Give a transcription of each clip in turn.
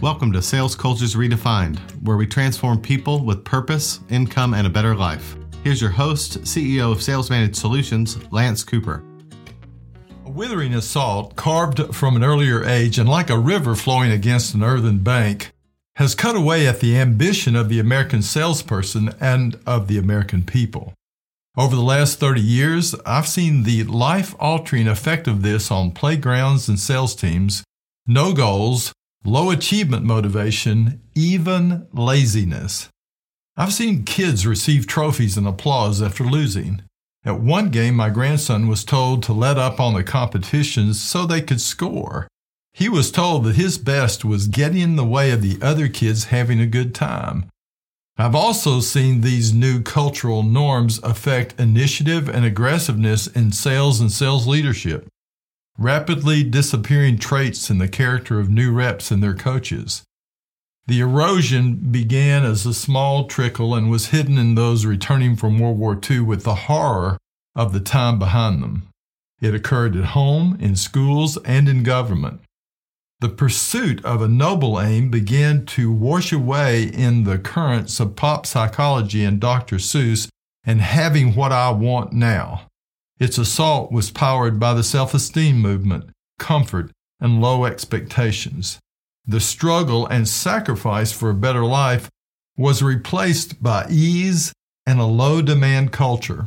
Welcome to Sales Cultures Redefined, where we transform people with purpose, income, and a better life. Here's your host, CEO of Sales Managed Solutions, Lance Cooper. A withering assault, carved from an earlier age and like a river flowing against an earthen bank, has cut away at the ambition of the American salesperson and of the American people. Over the last 30 years, I've seen the life altering effect of this on playgrounds and sales teams, no goals, low achievement motivation, even laziness. I've seen kids receive trophies and applause after losing. At one game, my grandson was told to let up on the competitions so they could score. He was told that his best was getting in the way of the other kids having a good time. I've also seen these new cultural norms affect initiative and aggressiveness in sales and sales leadership rapidly disappearing traits in the character of new reps and their coaches. The erosion began as a small trickle and was hidden in those returning from World War II with the horror of the time behind them. It occurred at home, in schools, and in government. The pursuit of a noble aim began to wash away in the currents of pop psychology and Dr. Seuss and having what I want now. Its assault was powered by the self esteem movement, comfort, and low expectations. The struggle and sacrifice for a better life was replaced by ease and a low demand culture.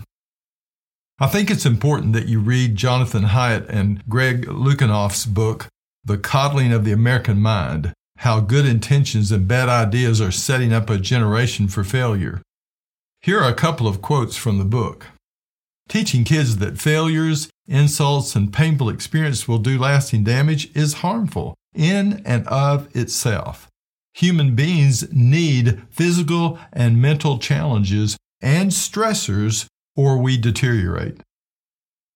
I think it's important that you read Jonathan Haidt and Greg Lukianoff's book, The Coddling of the American Mind How Good Intentions and Bad Ideas Are Setting Up a Generation for Failure. Here are a couple of quotes from the book. Teaching kids that failures, insults, and painful experience will do lasting damage is harmful in and of itself. Human beings need physical and mental challenges and stressors or we deteriorate.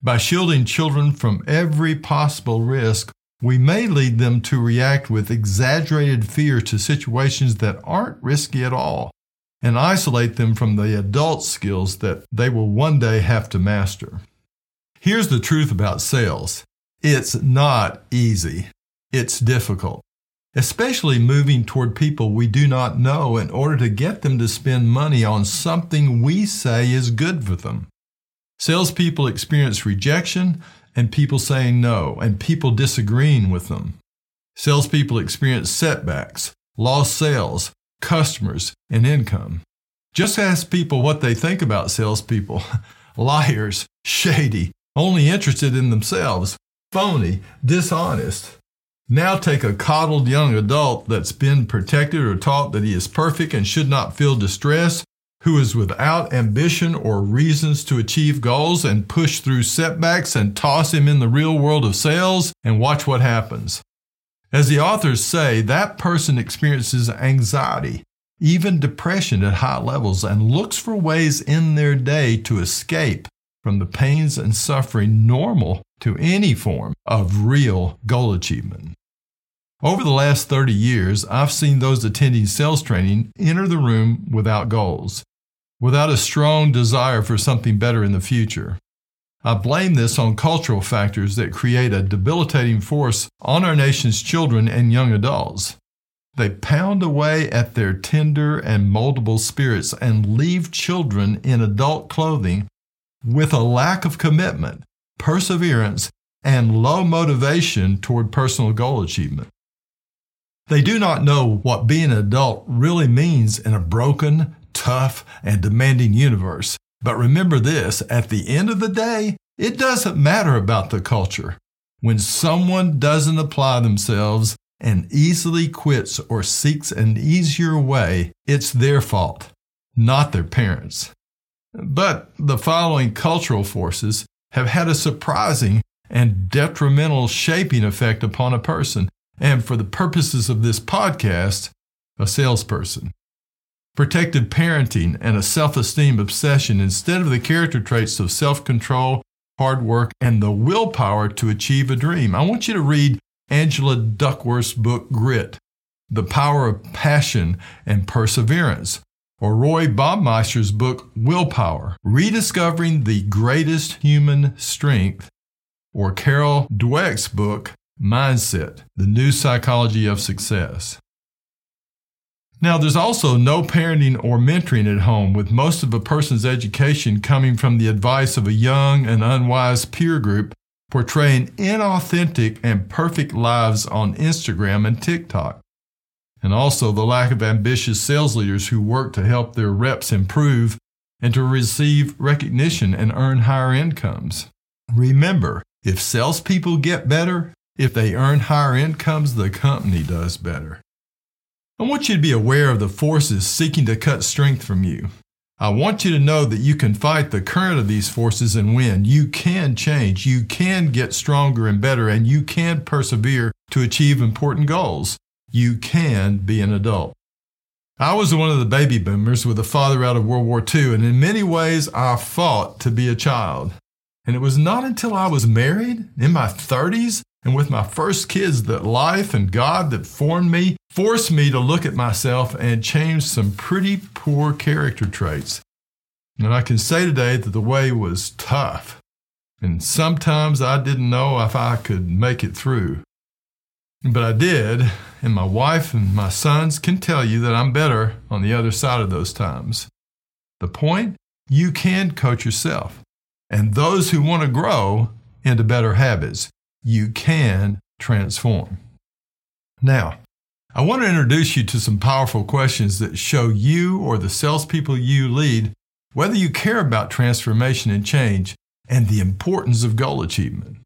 By shielding children from every possible risk, we may lead them to react with exaggerated fear to situations that aren't risky at all and isolate them from the adult skills that they will one day have to master. Here's the truth about sales it's not easy, it's difficult, especially moving toward people we do not know in order to get them to spend money on something we say is good for them. Salespeople experience rejection and people saying no and people disagreeing with them. Salespeople experience setbacks, lost sales, customers, and income. Just ask people what they think about salespeople liars, shady, only interested in themselves, phony, dishonest. Now take a coddled young adult that's been protected or taught that he is perfect and should not feel distress, who is without ambition or reasons to achieve goals and push through setbacks and toss him in the real world of sales and watch what happens. As the authors say, that person experiences anxiety, even depression at high levels, and looks for ways in their day to escape from the pains and suffering normal to any form of real goal achievement. Over the last 30 years, I've seen those attending sales training enter the room without goals, without a strong desire for something better in the future. I blame this on cultural factors that create a debilitating force on our nation's children and young adults. They pound away at their tender and moldable spirits and leave children in adult clothing with a lack of commitment, perseverance, and low motivation toward personal goal achievement. They do not know what being an adult really means in a broken, tough, and demanding universe. But remember this at the end of the day, it doesn't matter about the culture. When someone doesn't apply themselves and easily quits or seeks an easier way, it's their fault, not their parents. But the following cultural forces have had a surprising and detrimental shaping effect upon a person, and for the purposes of this podcast, a salesperson protective parenting, and a self esteem obsession instead of the character traits of self control, hard work, and the willpower to achieve a dream. I want you to read Angela Duckworth's book, Grit The Power of Passion and Perseverance, or Roy Baumeister's book, Willpower Rediscovering the Greatest Human Strength, or Carol Dweck's book, Mindset The New Psychology of Success. Now, there's also no parenting or mentoring at home, with most of a person's education coming from the advice of a young and unwise peer group portraying inauthentic and perfect lives on Instagram and TikTok. And also the lack of ambitious sales leaders who work to help their reps improve and to receive recognition and earn higher incomes. Remember, if salespeople get better, if they earn higher incomes, the company does better. I want you to be aware of the forces seeking to cut strength from you. I want you to know that you can fight the current of these forces and win. You can change, you can get stronger and better, and you can persevere to achieve important goals. You can be an adult. I was one of the baby boomers with a father out of World War II, and in many ways I fought to be a child. And it was not until I was married in my 30s and with my first kids that life and God that formed me forced me to look at myself and change some pretty poor character traits. And I can say today that the way was tough. And sometimes I didn't know if I could make it through. But I did, and my wife and my sons can tell you that I'm better on the other side of those times. The point? You can coach yourself. And those who want to grow into better habits, you can transform. Now, I want to introduce you to some powerful questions that show you or the salespeople you lead whether you care about transformation and change and the importance of goal achievement.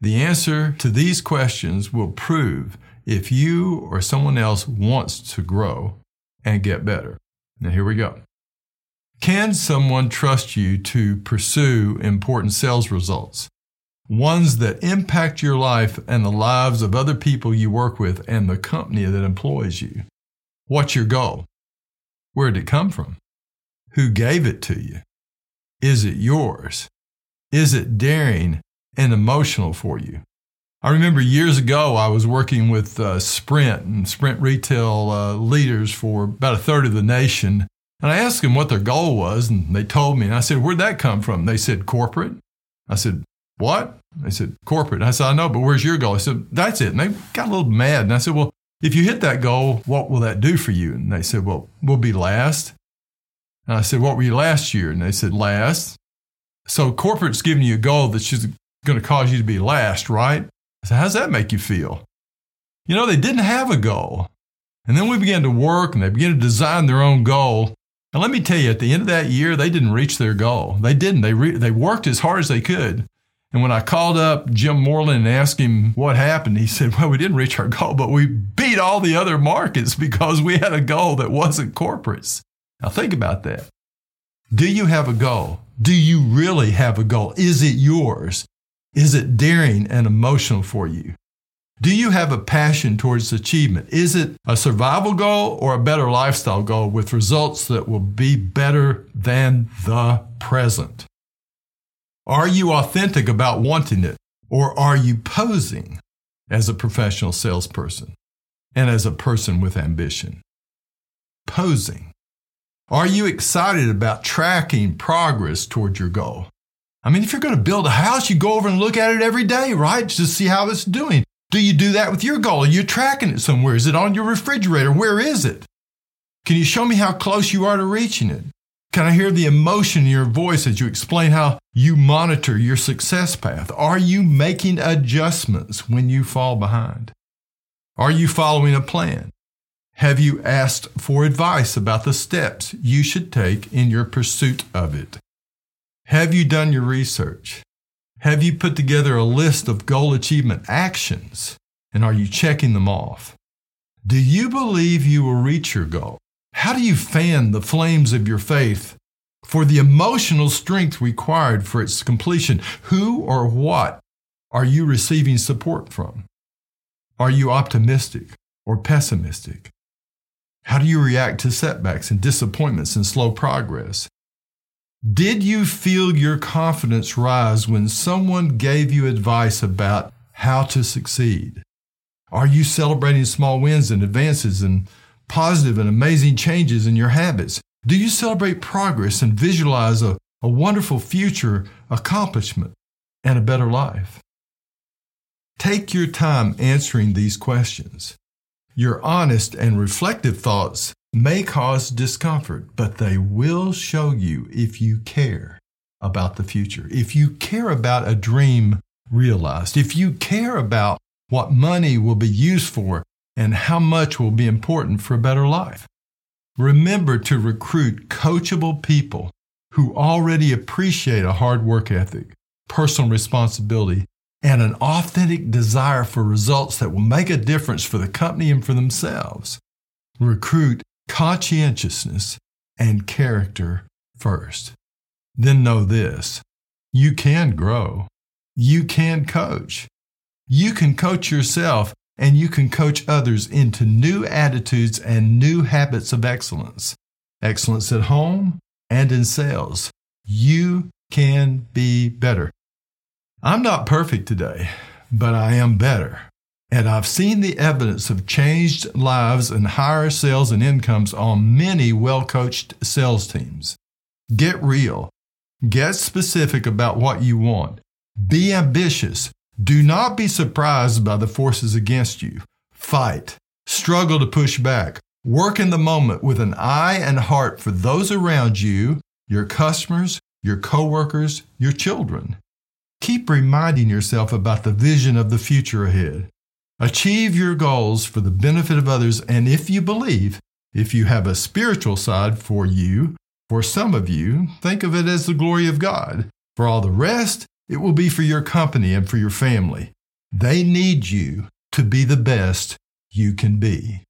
The answer to these questions will prove if you or someone else wants to grow and get better. Now, here we go. Can someone trust you to pursue important sales results? Ones that impact your life and the lives of other people you work with and the company that employs you. What's your goal? Where did it come from? Who gave it to you? Is it yours? Is it daring and emotional for you. I remember years ago, I was working with uh, Sprint and Sprint retail uh, leaders for about a third of the nation. And I asked them what their goal was, and they told me. And I said, Where'd that come from? They said, Corporate. I said, What? They said, Corporate. And I said, I know, but where's your goal? I said, That's it. And they got a little mad. And I said, Well, if you hit that goal, what will that do for you? And they said, Well, we'll be last. And I said, What were you last year? And they said, Last. So corporate's giving you a goal that's just going to cause you to be last, right? So, how does that make you feel? You know, they didn't have a goal. And then we began to work and they began to design their own goal. And let me tell you, at the end of that year, they didn't reach their goal. They didn't. They, re- they worked as hard as they could. And when I called up Jim Moreland and asked him what happened, he said, Well, we didn't reach our goal, but we beat all the other markets because we had a goal that wasn't corporates. Now, think about that. Do you have a goal? Do you really have a goal? Is it yours? Is it daring and emotional for you? Do you have a passion towards achievement? Is it a survival goal or a better lifestyle goal with results that will be better than the present? Are you authentic about wanting it or are you posing as a professional salesperson and as a person with ambition? Posing. Are you excited about tracking progress toward your goal? I mean, if you're going to build a house, you go over and look at it every day, right? To see how it's doing. Do you do that with your goal? Are you tracking it somewhere? Is it on your refrigerator? Where is it? Can you show me how close you are to reaching it? Can I hear the emotion in your voice as you explain how you monitor your success path? Are you making adjustments when you fall behind? Are you following a plan? Have you asked for advice about the steps you should take in your pursuit of it? Have you done your research? Have you put together a list of goal achievement actions? And are you checking them off? Do you believe you will reach your goal? How do you fan the flames of your faith for the emotional strength required for its completion? Who or what are you receiving support from? Are you optimistic or pessimistic? How do you react to setbacks and disappointments and slow progress? Did you feel your confidence rise when someone gave you advice about how to succeed? Are you celebrating small wins and advances and positive and amazing changes in your habits? Do you celebrate progress and visualize a, a wonderful future accomplishment and a better life? Take your time answering these questions. Your honest and reflective thoughts may cause discomfort, but they will show you if you care about the future, if you care about a dream realized, if you care about what money will be used for and how much will be important for a better life. Remember to recruit coachable people who already appreciate a hard work ethic, personal responsibility, and an authentic desire for results that will make a difference for the company and for themselves. Recruit conscientiousness and character first. Then know this you can grow, you can coach, you can coach yourself, and you can coach others into new attitudes and new habits of excellence. Excellence at home and in sales. You can be better. I'm not perfect today, but I am better. And I've seen the evidence of changed lives and higher sales and incomes on many well coached sales teams. Get real. Get specific about what you want. Be ambitious. Do not be surprised by the forces against you. Fight. Struggle to push back. Work in the moment with an eye and heart for those around you, your customers, your coworkers, your children. Keep reminding yourself about the vision of the future ahead. Achieve your goals for the benefit of others, and if you believe, if you have a spiritual side for you, for some of you, think of it as the glory of God. For all the rest, it will be for your company and for your family. They need you to be the best you can be.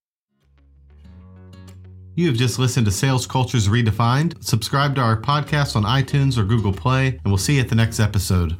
You have just listened to Sales Cultures Redefined. Subscribe to our podcast on iTunes or Google Play, and we'll see you at the next episode.